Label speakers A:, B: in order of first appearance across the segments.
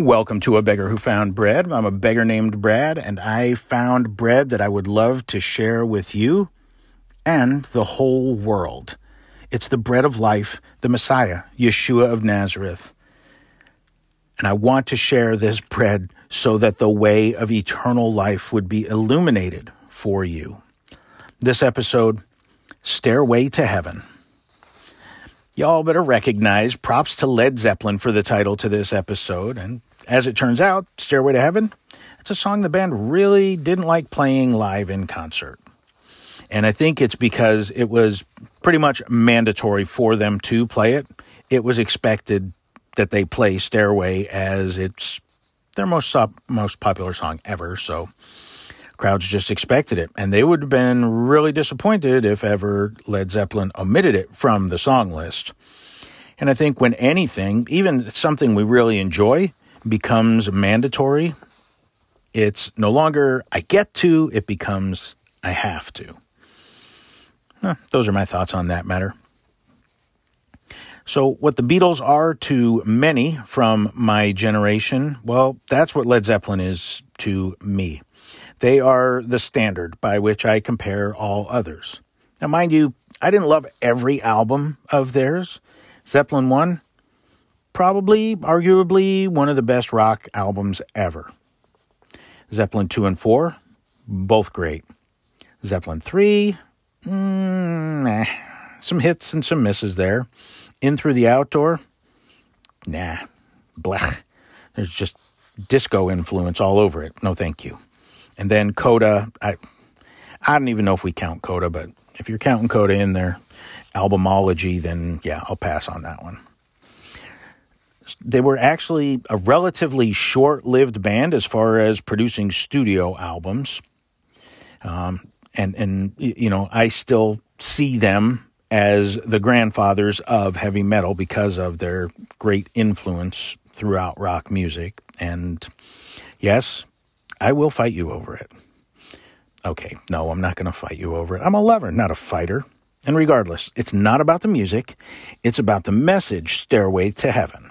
A: Welcome to A Beggar Who Found Bread. I'm a beggar named Brad, and I found bread that I would love to share with you and the whole world. It's the bread of life, the Messiah, Yeshua of Nazareth. And I want to share this bread so that the way of eternal life would be illuminated for you. This episode, Stairway to Heaven. Y'all better recognize props to Led Zeppelin for the title to this episode. And as it turns out, Stairway to Heaven, it's a song the band really didn't like playing live in concert. And I think it's because it was pretty much mandatory for them to play it. It was expected that they play Stairway as it's their most most popular song ever. So crowds just expected it, and they would have been really disappointed if ever Led Zeppelin omitted it from the song list. And I think when anything, even something we really enjoy, becomes mandatory, it's no longer I get to, it becomes I have to. those are my thoughts on that matter. So, what the Beatles are to many from my generation, well, that's what Led Zeppelin is to me. They are the standard by which I compare all others. Now, mind you, I didn't love every album of theirs. Zeppelin 1, probably, arguably, one of the best rock albums ever. Zeppelin 2 and 4, both great. Zeppelin 3, mm, some hits and some misses there. In Through the Out Door, nah, blech. There's just disco influence all over it. No, thank you. And then Coda, I, I don't even know if we count Coda, but if you're counting Coda in their albumology, then yeah, I'll pass on that one. They were actually a relatively short lived band as far as producing studio albums. Um, and, and, you know, I still see them as the grandfathers of heavy metal because of their great influence throughout rock music. And yes, I will fight you over it. Okay, no, I'm not going to fight you over it. I'm a lover, not a fighter. And regardless, it's not about the music, it's about the message Stairway to Heaven.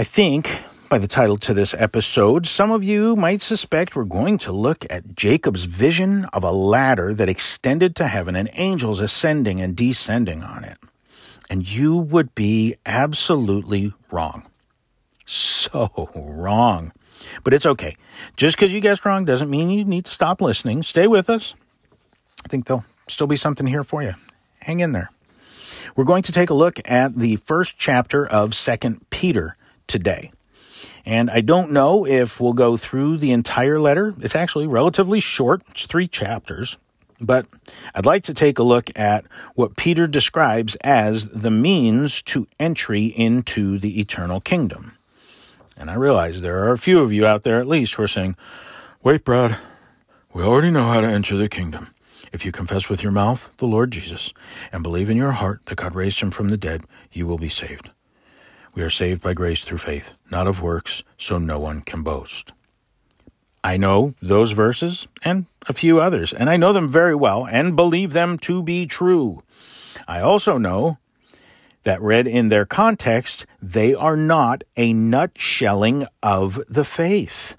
A: I think by the title to this episode, some of you might suspect we're going to look at Jacob's vision of a ladder that extended to heaven and angels ascending and descending on it. And you would be absolutely wrong. So wrong. But it's okay. Just because you guessed wrong doesn't mean you need to stop listening. Stay with us. I think there'll still be something here for you. Hang in there. We're going to take a look at the first chapter of Second Peter today. And I don't know if we'll go through the entire letter. It's actually relatively short, it's three chapters. But I'd like to take a look at what Peter describes as the means to entry into the eternal kingdom. And I realize there are a few of you out there at least who are saying, Wait, Brad, we already know how to enter the kingdom. If you confess with your mouth the Lord Jesus and believe in your heart that God raised him from the dead, you will be saved. We are saved by grace through faith, not of works, so no one can boast. I know those verses and a few others, and I know them very well and believe them to be true. I also know that read in their context, they are not a nutshelling of the faith.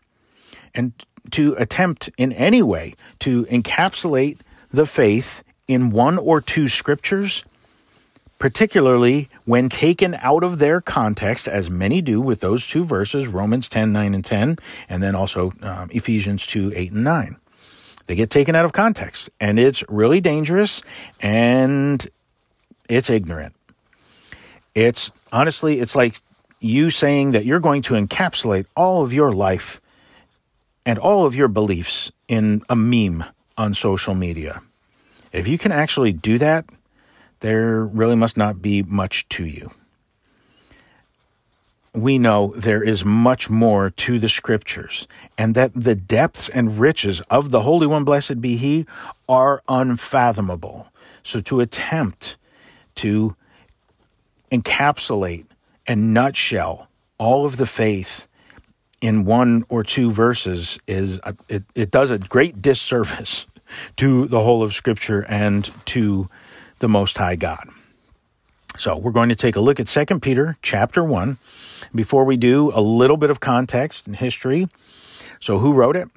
A: And to attempt in any way to encapsulate the faith in one or two scriptures particularly when taken out of their context, as many do with those two verses, Romans 10, 9, and 10, and then also um, Ephesians 2, 8, and 9. They get taken out of context, and it's really dangerous and it's ignorant. It's honestly, it's like you saying that you're going to encapsulate all of your life and all of your beliefs in a meme on social media. If you can actually do that, there really must not be much to you. We know there is much more to the scriptures, and that the depths and riches of the Holy One, blessed be He, are unfathomable. So to attempt to encapsulate and nutshell all of the faith in one or two verses is uh, it, it does a great disservice to the whole of Scripture and to the Most High God. So we're going to take a look at 2 Peter chapter 1, Before we do, a little bit of context and history. So, who wrote it?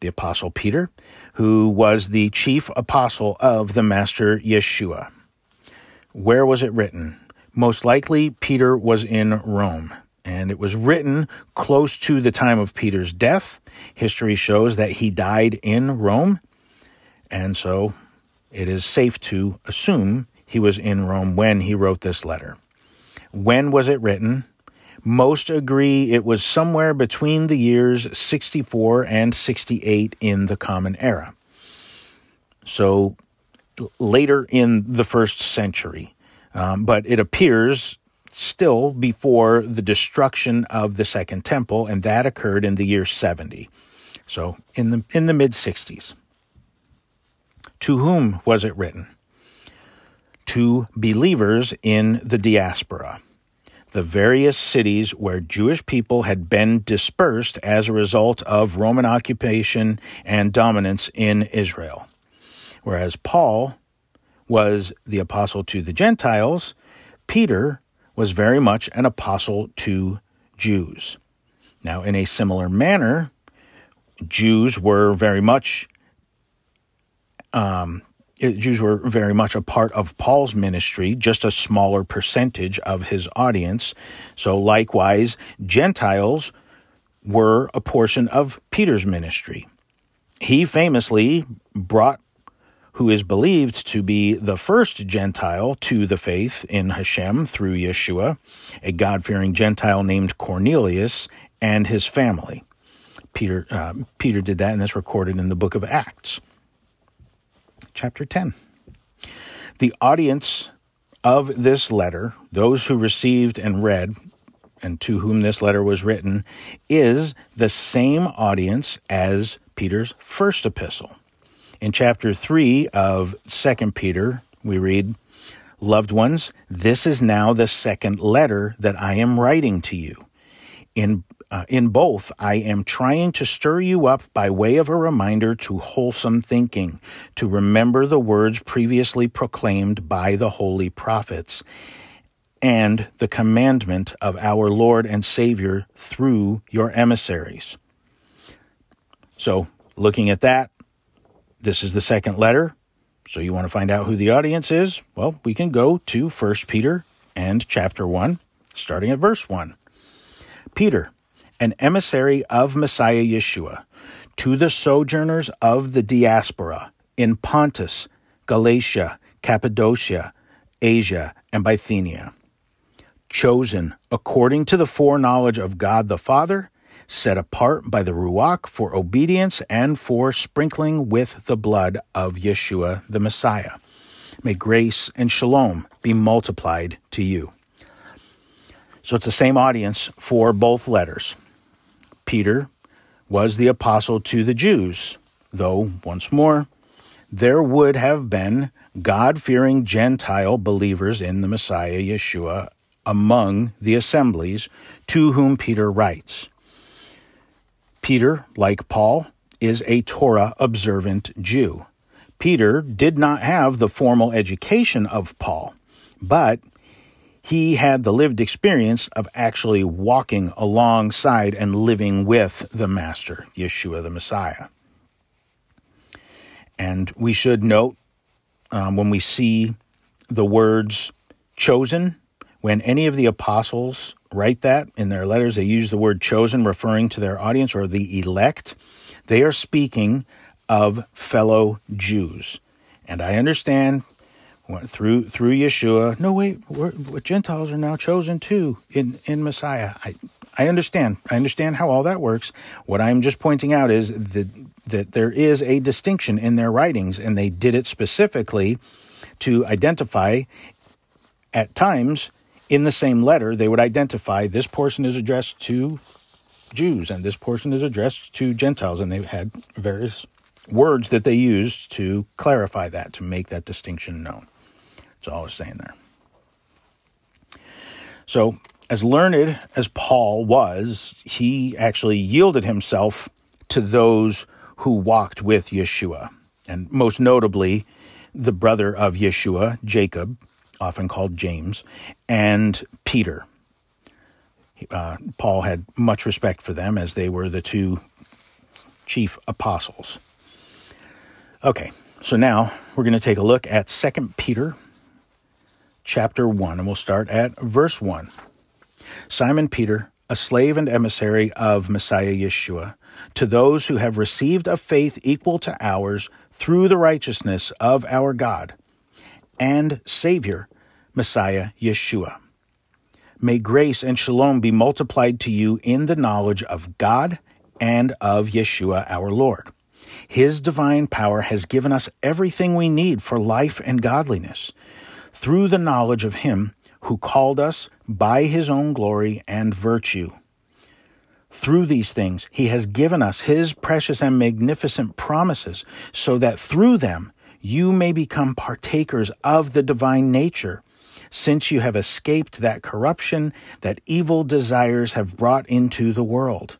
A: The Apostle Peter, who was the chief apostle of the Master Yeshua. Where was it written? Most likely, Peter was in Rome, and it was written close to the time of Peter's death. History shows that he died in Rome, and so it is safe to assume he was in Rome when he wrote this letter. When was it written? Most agree it was somewhere between the years 64 and 68 in the Common Era. So later in the first century. Um, but it appears still before the destruction of the Second Temple, and that occurred in the year 70. So in the, in the mid 60s. To whom was it written? To believers in the diaspora the various cities where Jewish people had been dispersed as a result of Roman occupation and dominance in Israel. Whereas Paul was the apostle to the Gentiles, Peter was very much an apostle to Jews. Now, in a similar manner, Jews were very much um, Jews were very much a part of Paul's ministry, just a smaller percentage of his audience. So, likewise, Gentiles were a portion of Peter's ministry. He famously brought who is believed to be the first Gentile to the faith in Hashem through Yeshua, a God fearing Gentile named Cornelius and his family. Peter, uh, Peter did that, and that's recorded in the book of Acts chapter 10. The audience of this letter, those who received and read, and to whom this letter was written, is the same audience as Peter's first epistle. In chapter 3 of 2 Peter, we read, Loved ones, this is now the second letter that I am writing to you. In uh, in both, I am trying to stir you up by way of a reminder to wholesome thinking, to remember the words previously proclaimed by the holy prophets, and the commandment of our Lord and Savior through your emissaries. So, looking at that, this is the second letter. So, you want to find out who the audience is? Well, we can go to 1 Peter and chapter 1, starting at verse 1. Peter, an emissary of Messiah Yeshua, to the sojourners of the diaspora in Pontus, Galatia, Cappadocia, Asia, and Bithynia, chosen according to the foreknowledge of God the Father, set apart by the Ruach for obedience and for sprinkling with the blood of Yeshua the Messiah. May grace and shalom be multiplied to you. So it's the same audience for both letters. Peter was the apostle to the Jews, though, once more, there would have been God fearing Gentile believers in the Messiah Yeshua among the assemblies to whom Peter writes. Peter, like Paul, is a Torah observant Jew. Peter did not have the formal education of Paul, but he had the lived experience of actually walking alongside and living with the Master, Yeshua the Messiah. And we should note um, when we see the words chosen, when any of the apostles write that in their letters, they use the word chosen referring to their audience or the elect. They are speaking of fellow Jews. And I understand through through Yeshua. No, wait, we're, we're Gentiles are now chosen too in in Messiah. I I understand. I understand how all that works. What I'm just pointing out is that that there is a distinction in their writings, and they did it specifically to identify. At times, in the same letter, they would identify this portion is addressed to Jews and this portion is addressed to Gentiles, and they had various words that they used to clarify that, to make that distinction known. That's all I was saying there. So, as learned as Paul was, he actually yielded himself to those who walked with Yeshua, and most notably, the brother of Yeshua, Jacob, often called James, and Peter. Uh, Paul had much respect for them as they were the two chief apostles. Okay, so now we're going to take a look at 2 Peter chapter 1, and we'll start at verse 1. Simon Peter, a slave and emissary of Messiah Yeshua, to those who have received a faith equal to ours through the righteousness of our God and Savior, Messiah Yeshua. May grace and shalom be multiplied to you in the knowledge of God and of Yeshua our Lord. His divine power has given us everything we need for life and godliness through the knowledge of Him who called us by His own glory and virtue. Through these things, He has given us His precious and magnificent promises, so that through them you may become partakers of the divine nature, since you have escaped that corruption that evil desires have brought into the world.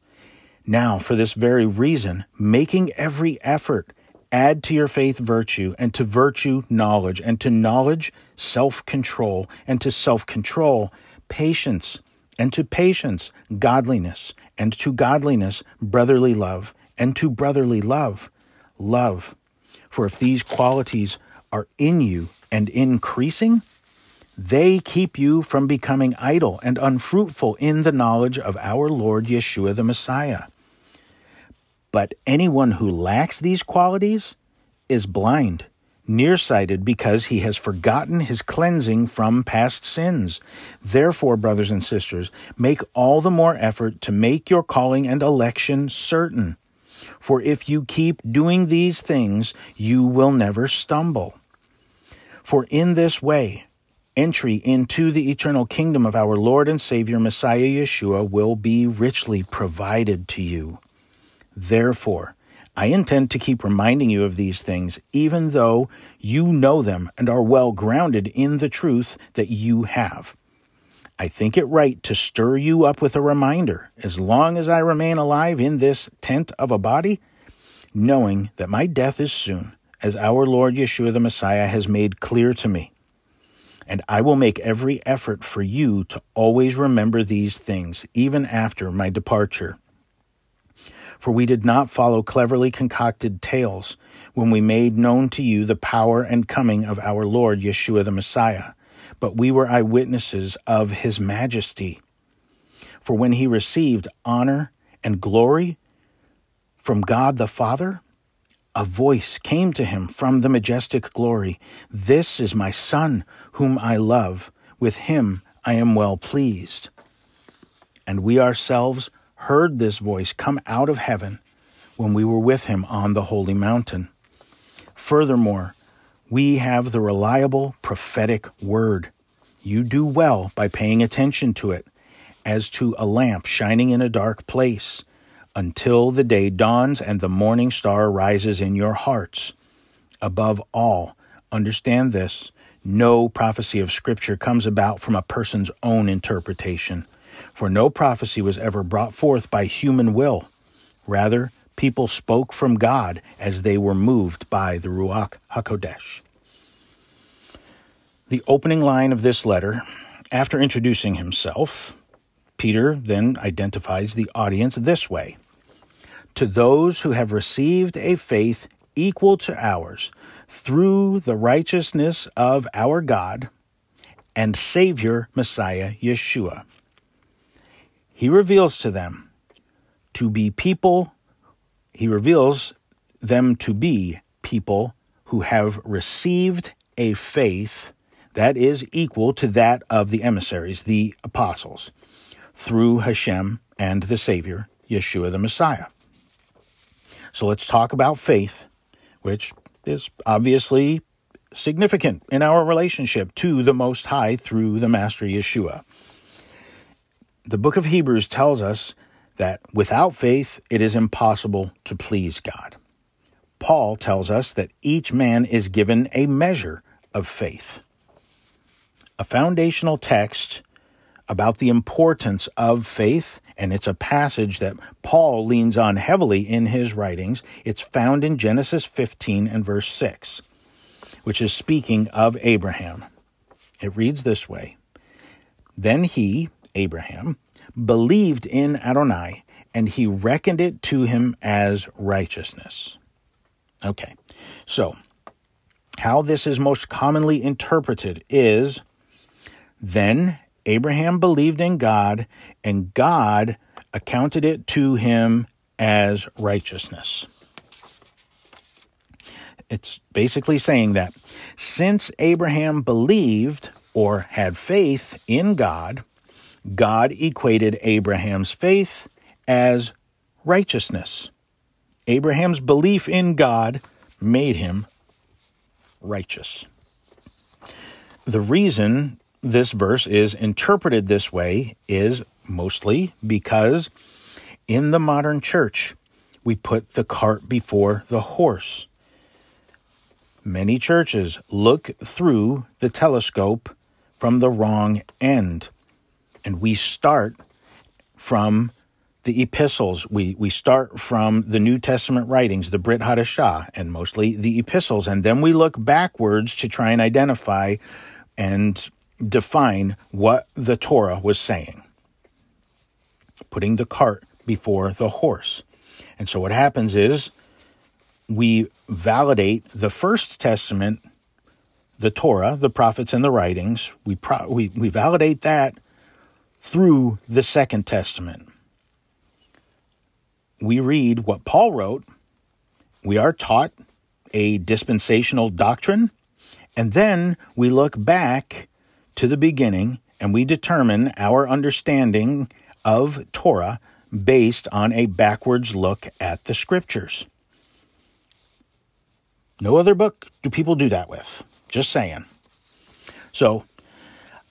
A: Now, for this very reason, making every effort, add to your faith virtue, and to virtue knowledge, and to knowledge self control, and to self control patience, and to patience godliness, and to godliness brotherly love, and to brotherly love love. For if these qualities are in you and increasing, they keep you from becoming idle and unfruitful in the knowledge of our Lord Yeshua the Messiah. But anyone who lacks these qualities is blind, nearsighted, because he has forgotten his cleansing from past sins. Therefore, brothers and sisters, make all the more effort to make your calling and election certain. For if you keep doing these things, you will never stumble. For in this way, entry into the eternal kingdom of our Lord and Savior Messiah Yeshua will be richly provided to you. Therefore, I intend to keep reminding you of these things, even though you know them and are well grounded in the truth that you have. I think it right to stir you up with a reminder, as long as I remain alive in this tent of a body, knowing that my death is soon, as our Lord Yeshua the Messiah has made clear to me. And I will make every effort for you to always remember these things, even after my departure. For we did not follow cleverly concocted tales when we made known to you the power and coming of our Lord Yeshua the Messiah, but we were eyewitnesses of his majesty. For when he received honor and glory from God the Father, a voice came to him from the majestic glory This is my Son, whom I love. With him I am well pleased. And we ourselves heard this voice come out of heaven when we were with him on the holy mountain. Furthermore, we have the reliable prophetic word. You do well by paying attention to it, as to a lamp shining in a dark place, until the day dawns and the morning star rises in your hearts. Above all, understand this no prophecy of Scripture comes about from a person's own interpretation. For no prophecy was ever brought forth by human will. Rather, people spoke from God as they were moved by the Ruach HaKodesh. The opening line of this letter, after introducing himself, Peter then identifies the audience this way To those who have received a faith equal to ours through the righteousness of our God and Savior Messiah Yeshua he reveals to them to be people, he reveals them to be people who have received a faith that is equal to that of the emissaries, the apostles, through Hashem and the Savior, Yeshua the Messiah. So let's talk about faith, which is obviously significant in our relationship to the Most High through the Master Yeshua the book of Hebrews tells us that without faith it is impossible to please God. Paul tells us that each man is given a measure of faith. A foundational text about the importance of faith, and it's a passage that Paul leans on heavily in his writings. It's found in Genesis 15 and verse 6, which is speaking of Abraham. It reads this way Then he, Abraham, believed in Adonai, and he reckoned it to him as righteousness. Okay, so how this is most commonly interpreted is then Abraham believed in God, and God accounted it to him as righteousness. It's basically saying that since Abraham believed or had faith in God, God equated Abraham's faith as righteousness. Abraham's belief in God made him righteous. The reason this verse is interpreted this way is mostly because in the modern church, we put the cart before the horse. Many churches look through the telescope from the wrong end, and we start from the epistles. We, we start from the New Testament writings, the Brit Hadashah, and mostly the epistles, and then we look backwards to try and identify and define what the Torah was saying, putting the cart before the horse. And so what happens is we validate the First Testament, the Torah, the prophets, and the writings. We, pro- we, we validate that through the Second Testament. We read what Paul wrote. We are taught a dispensational doctrine. And then we look back to the beginning and we determine our understanding of Torah based on a backwards look at the scriptures. No other book do people do that with. Just saying. So,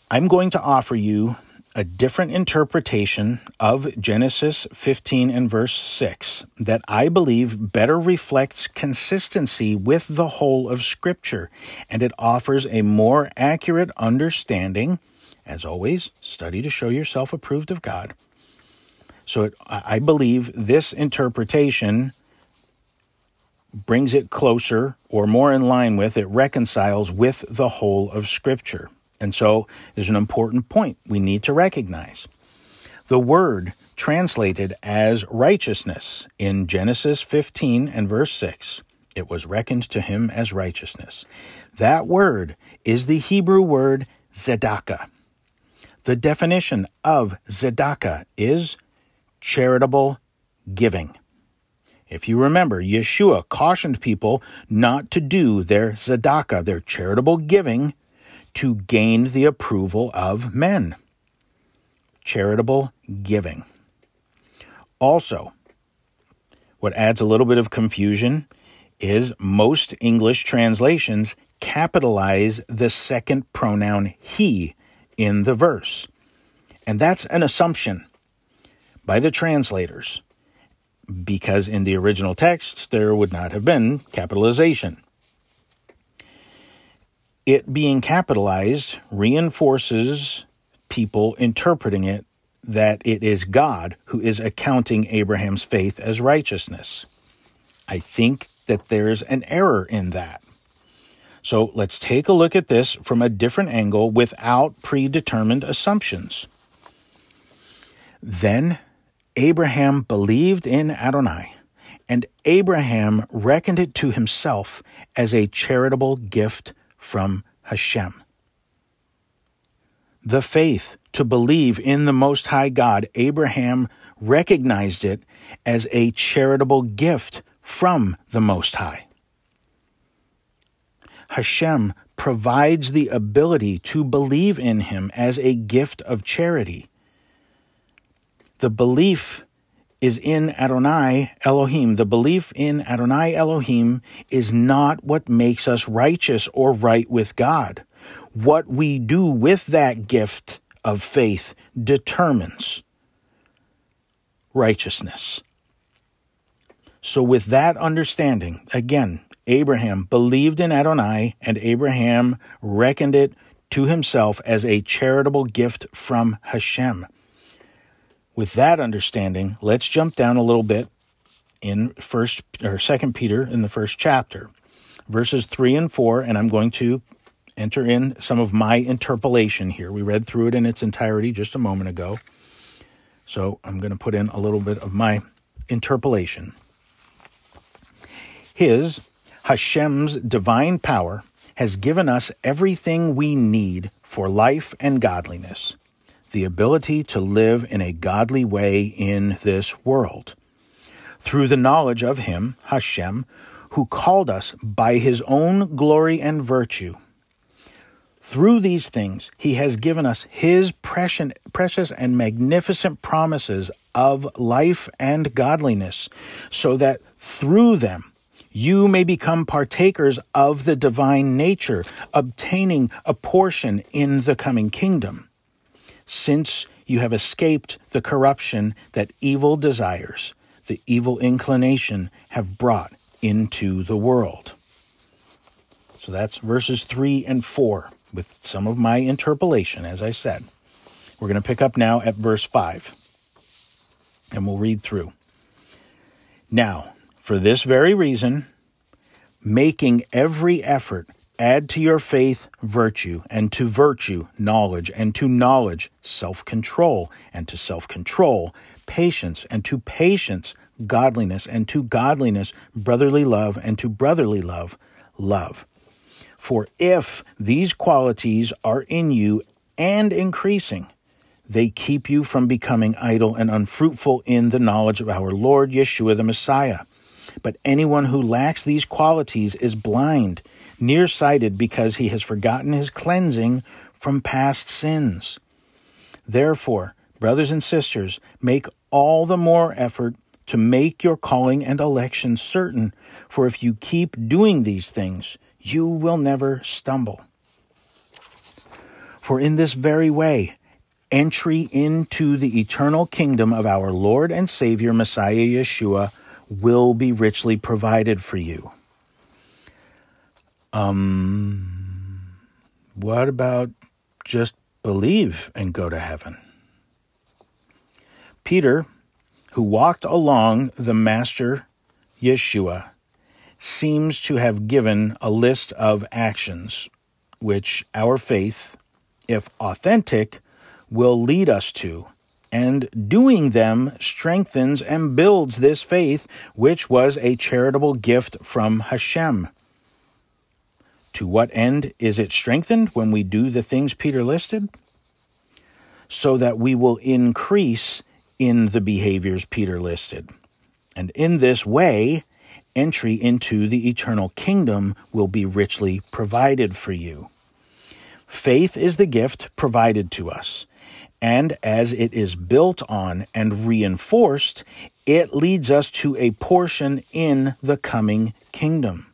A: I'm going to offer you a different interpretation of Genesis 15 and verse 6 that I believe better reflects consistency with the whole of Scripture, and it offers a more accurate understanding. As always, study to show yourself approved of God. So it, I believe this interpretation brings it closer or more in line with, it reconciles with the whole of Scripture. And so there's an important point we need to recognize. The word translated as righteousness in Genesis 15 and verse 6, it was reckoned to him as righteousness. That word is the Hebrew word tzedakah. The definition of tzedakah is charitable giving. If you remember, Yeshua cautioned people not to do their tzedakah, their charitable giving, to gain the approval of men. Charitable giving. Also, what adds a little bit of confusion is most English translations capitalize the second pronoun he in the verse. And that's an assumption by the translators because in the original text there would not have been capitalization. It being capitalized reinforces people interpreting it that it is God who is accounting Abraham's faith as righteousness. I think that there's an error in that. So let's take a look at this from a different angle without predetermined assumptions. Then Abraham believed in Adonai, and Abraham reckoned it to himself as a charitable gift from Hashem. The faith to believe in the Most High God, Abraham recognized it as a charitable gift from the Most High. Hashem provides the ability to believe in him as a gift of charity. The belief is in Adonai Elohim. The belief in Adonai Elohim is not what makes us righteous or right with God. What we do with that gift of faith determines righteousness. So, with that understanding, again, Abraham believed in Adonai, and Abraham reckoned it to himself as a charitable gift from Hashem. With that understanding, let's jump down a little bit in first or second Peter in the first chapter, verses three and four, and I'm going to enter in some of my interpolation here. We read through it in its entirety just a moment ago. So I'm going to put in a little bit of my interpolation. His, Hashem's divine power, has given us everything we need for life and godliness, the ability to live in a godly way in this world. Through the knowledge of Him, Hashem, who called us by His own glory and virtue. Through these things, He has given us His precious and magnificent promises of life and godliness, so that through them you may become partakers of the divine nature, obtaining a portion in the coming kingdom, since you have escaped the corruption that evil desires, the evil inclination, have brought into the world. So that's verses 3 and 4 with some of my interpolation, as I said. We're going to pick up now at verse 5, and we'll read through. Now, for this very reason, making every effort, add to your faith virtue, and to virtue knowledge, and to knowledge self control, and to self control patience, and to patience godliness, and to godliness brotherly love, and to brotherly love love. For if these qualities are in you and increasing, they keep you from becoming idle and unfruitful in the knowledge of our Lord Yeshua the Messiah. But anyone who lacks these qualities is blind, nearsighted because he has forgotten his cleansing from past sins. Therefore, brothers and sisters, make all the more effort to make your calling and election certain, for if you keep doing these things, you will never stumble. For in this very way, entry into the eternal kingdom of our Lord and Savior Messiah Yeshua will be richly provided for you. Um, what about just believe and go to heaven? Peter, who walked along the Master Yeshua, seems to have given a list of actions which our faith, if authentic, will lead us to and doing them strengthens and builds this faith, which was a charitable gift from Hashem. To what end is it strengthened when we do the things Peter listed? So that we will increase in the behaviors Peter listed. And in this way, entry into the eternal kingdom will be richly provided for you. Faith is the gift provided to us and as it is built on and reinforced, it leads us to a portion in the coming kingdom.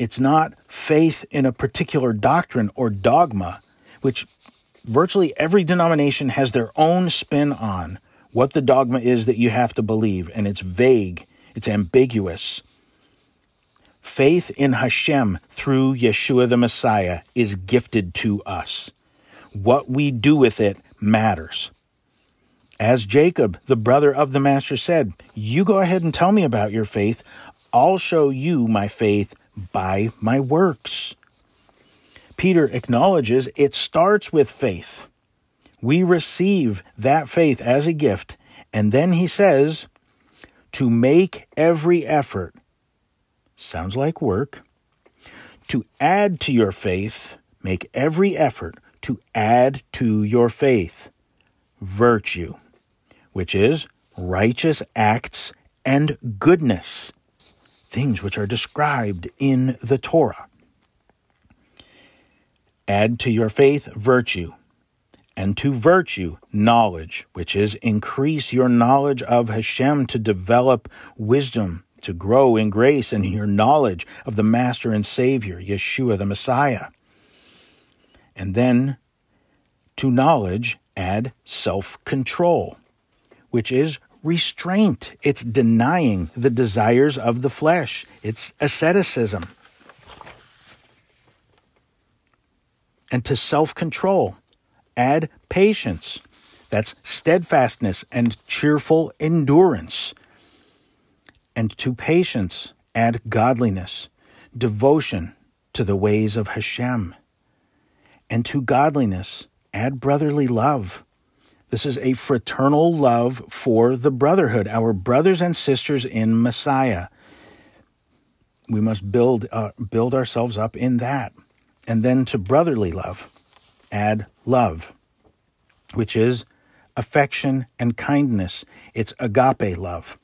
A: It's not faith in a particular doctrine or dogma, which virtually every denomination has their own spin on what the dogma is that you have to believe, and it's vague, it's ambiguous. Faith in Hashem through Yeshua the Messiah is gifted to us. What we do with it matters. As Jacob, the brother of the Master, said, You go ahead and tell me about your faith. I'll show you my faith by my works. Peter acknowledges it starts with faith. We receive that faith as a gift, and then he says, to make every effort. Sounds like work. To add to your faith, make every effort to add to your faith virtue, which is righteous acts and goodness, things which are described in the Torah. Add to your faith virtue, and to virtue knowledge, which is increase your knowledge of Hashem to develop wisdom, to grow in grace and your knowledge of the Master and Savior, Yeshua the Messiah. And then to knowledge, add self control, which is restraint. It's denying the desires of the flesh, it's asceticism. And to self control, add patience. That's steadfastness and cheerful endurance. And to patience, add godliness, devotion to the ways of Hashem and to godliness add brotherly love. This is a fraternal love for the brotherhood, our brothers and sisters in Messiah. We must build uh, build ourselves up in that. And then to brotherly love, add love, which is affection and kindness. It's agape love,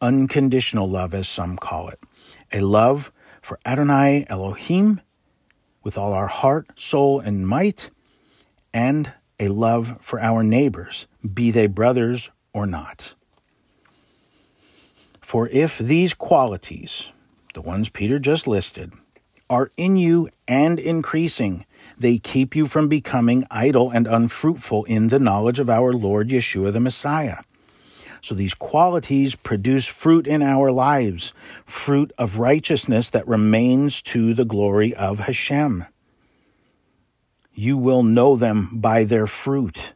A: unconditional love, as some call it. A love for Adonai Elohim with all our heart, soul, and might, and a love for our neighbors, be they brothers or not. For if these qualities, the ones Peter just listed, are in you and increasing, they keep you from becoming idle and unfruitful in the knowledge of our Lord Yeshua the Messiah. So these qualities produce fruit in our lives, fruit of righteousness that remains to the glory of Hashem. You will know them by their fruit.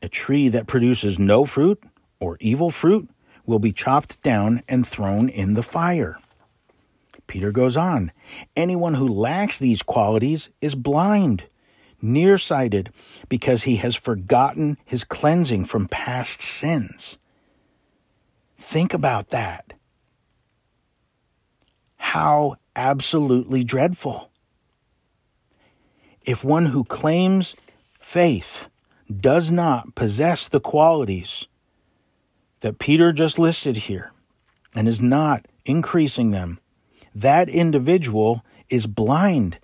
A: A tree that produces no fruit or evil fruit will be chopped down and thrown in the fire. Peter goes on Anyone who lacks these qualities is blind, nearsighted, because he has forgotten his cleansing from past sins. Think about that. How absolutely dreadful if one who claims faith does not possess the qualities that Peter just listed here and is not increasing them, that individual is blind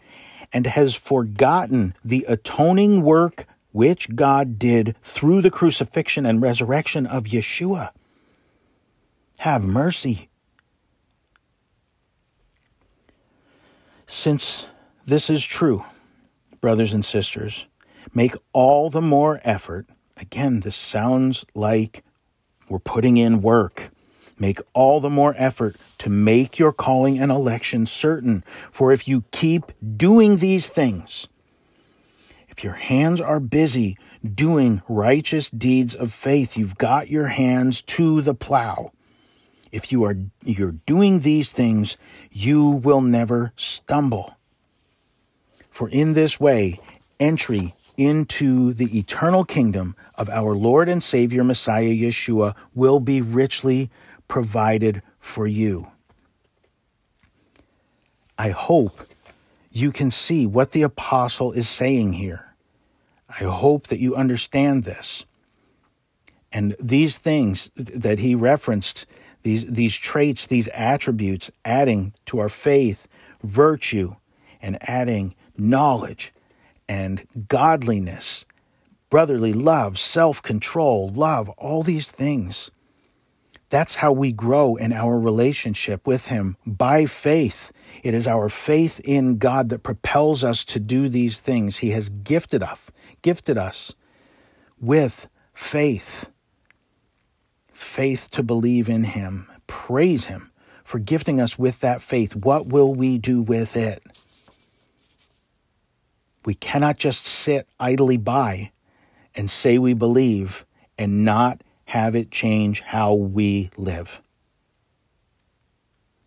A: and has forgotten the atoning work which God did through the crucifixion and resurrection of Yeshua. Have mercy. Since this is true, brothers and sisters, make all the more effort. Again, this sounds like we're putting in work. Make all the more effort to make your calling and election certain. For if you keep doing these things, if your hands are busy doing righteous deeds of faith, you've got your hands to the plow. If you are you're doing these things, you will never stumble. For in this way, entry into the eternal kingdom of our Lord and Savior Messiah Yeshua will be richly provided for you. I hope you can see what the apostle is saying here. I hope that you understand this. And these things that he referenced, these, these traits, these attributes, adding to our faith, virtue, and adding knowledge and godliness, brotherly love, self control, love, all these things. That's how we grow in our relationship with Him by faith. It is our faith in God that propels us to do these things. He has gifted us, gifted us with faith. Faith to believe in Him. Praise Him for gifting us with that faith. What will we do with it? We cannot just sit idly by and say we believe and not have it change how we live.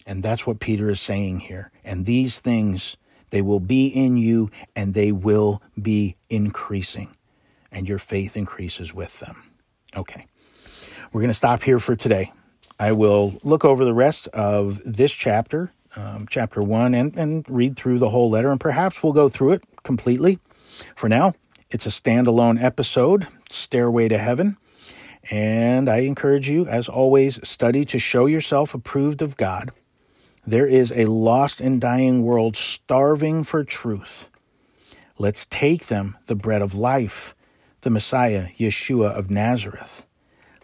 A: And that's what Peter is saying here. And these things, they will be in you and they will be increasing. And your faith increases with them. Okay. We're going to stop here for today. I will look over the rest of this chapter um, chapter 1 and, and read through the whole letter, and perhaps we'll go through it completely. For now, it's a standalone episode, Stairway to Heaven. And I encourage you, as always, study to show yourself approved of God. There is a lost and dying world starving for truth. Let's take them the bread of life, the Messiah, Yeshua of Nazareth.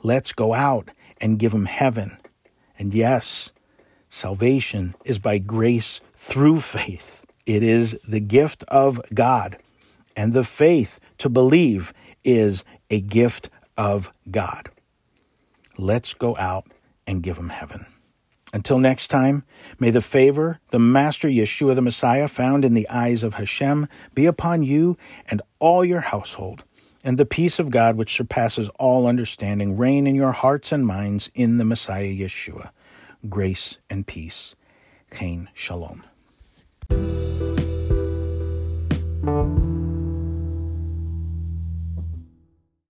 A: Let's go out and give them heaven. And yes, Salvation is by grace through faith. It is the gift of God. And the faith to believe is a gift of God. Let's go out and give them heaven. Until next time, may the favor, the Master Yeshua the Messiah, found in the eyes of Hashem, be upon you and all your household, and the peace of God, which surpasses all understanding, reign in your hearts and minds in the Messiah Yeshua grace and peace. Chain Shalom. Thank you.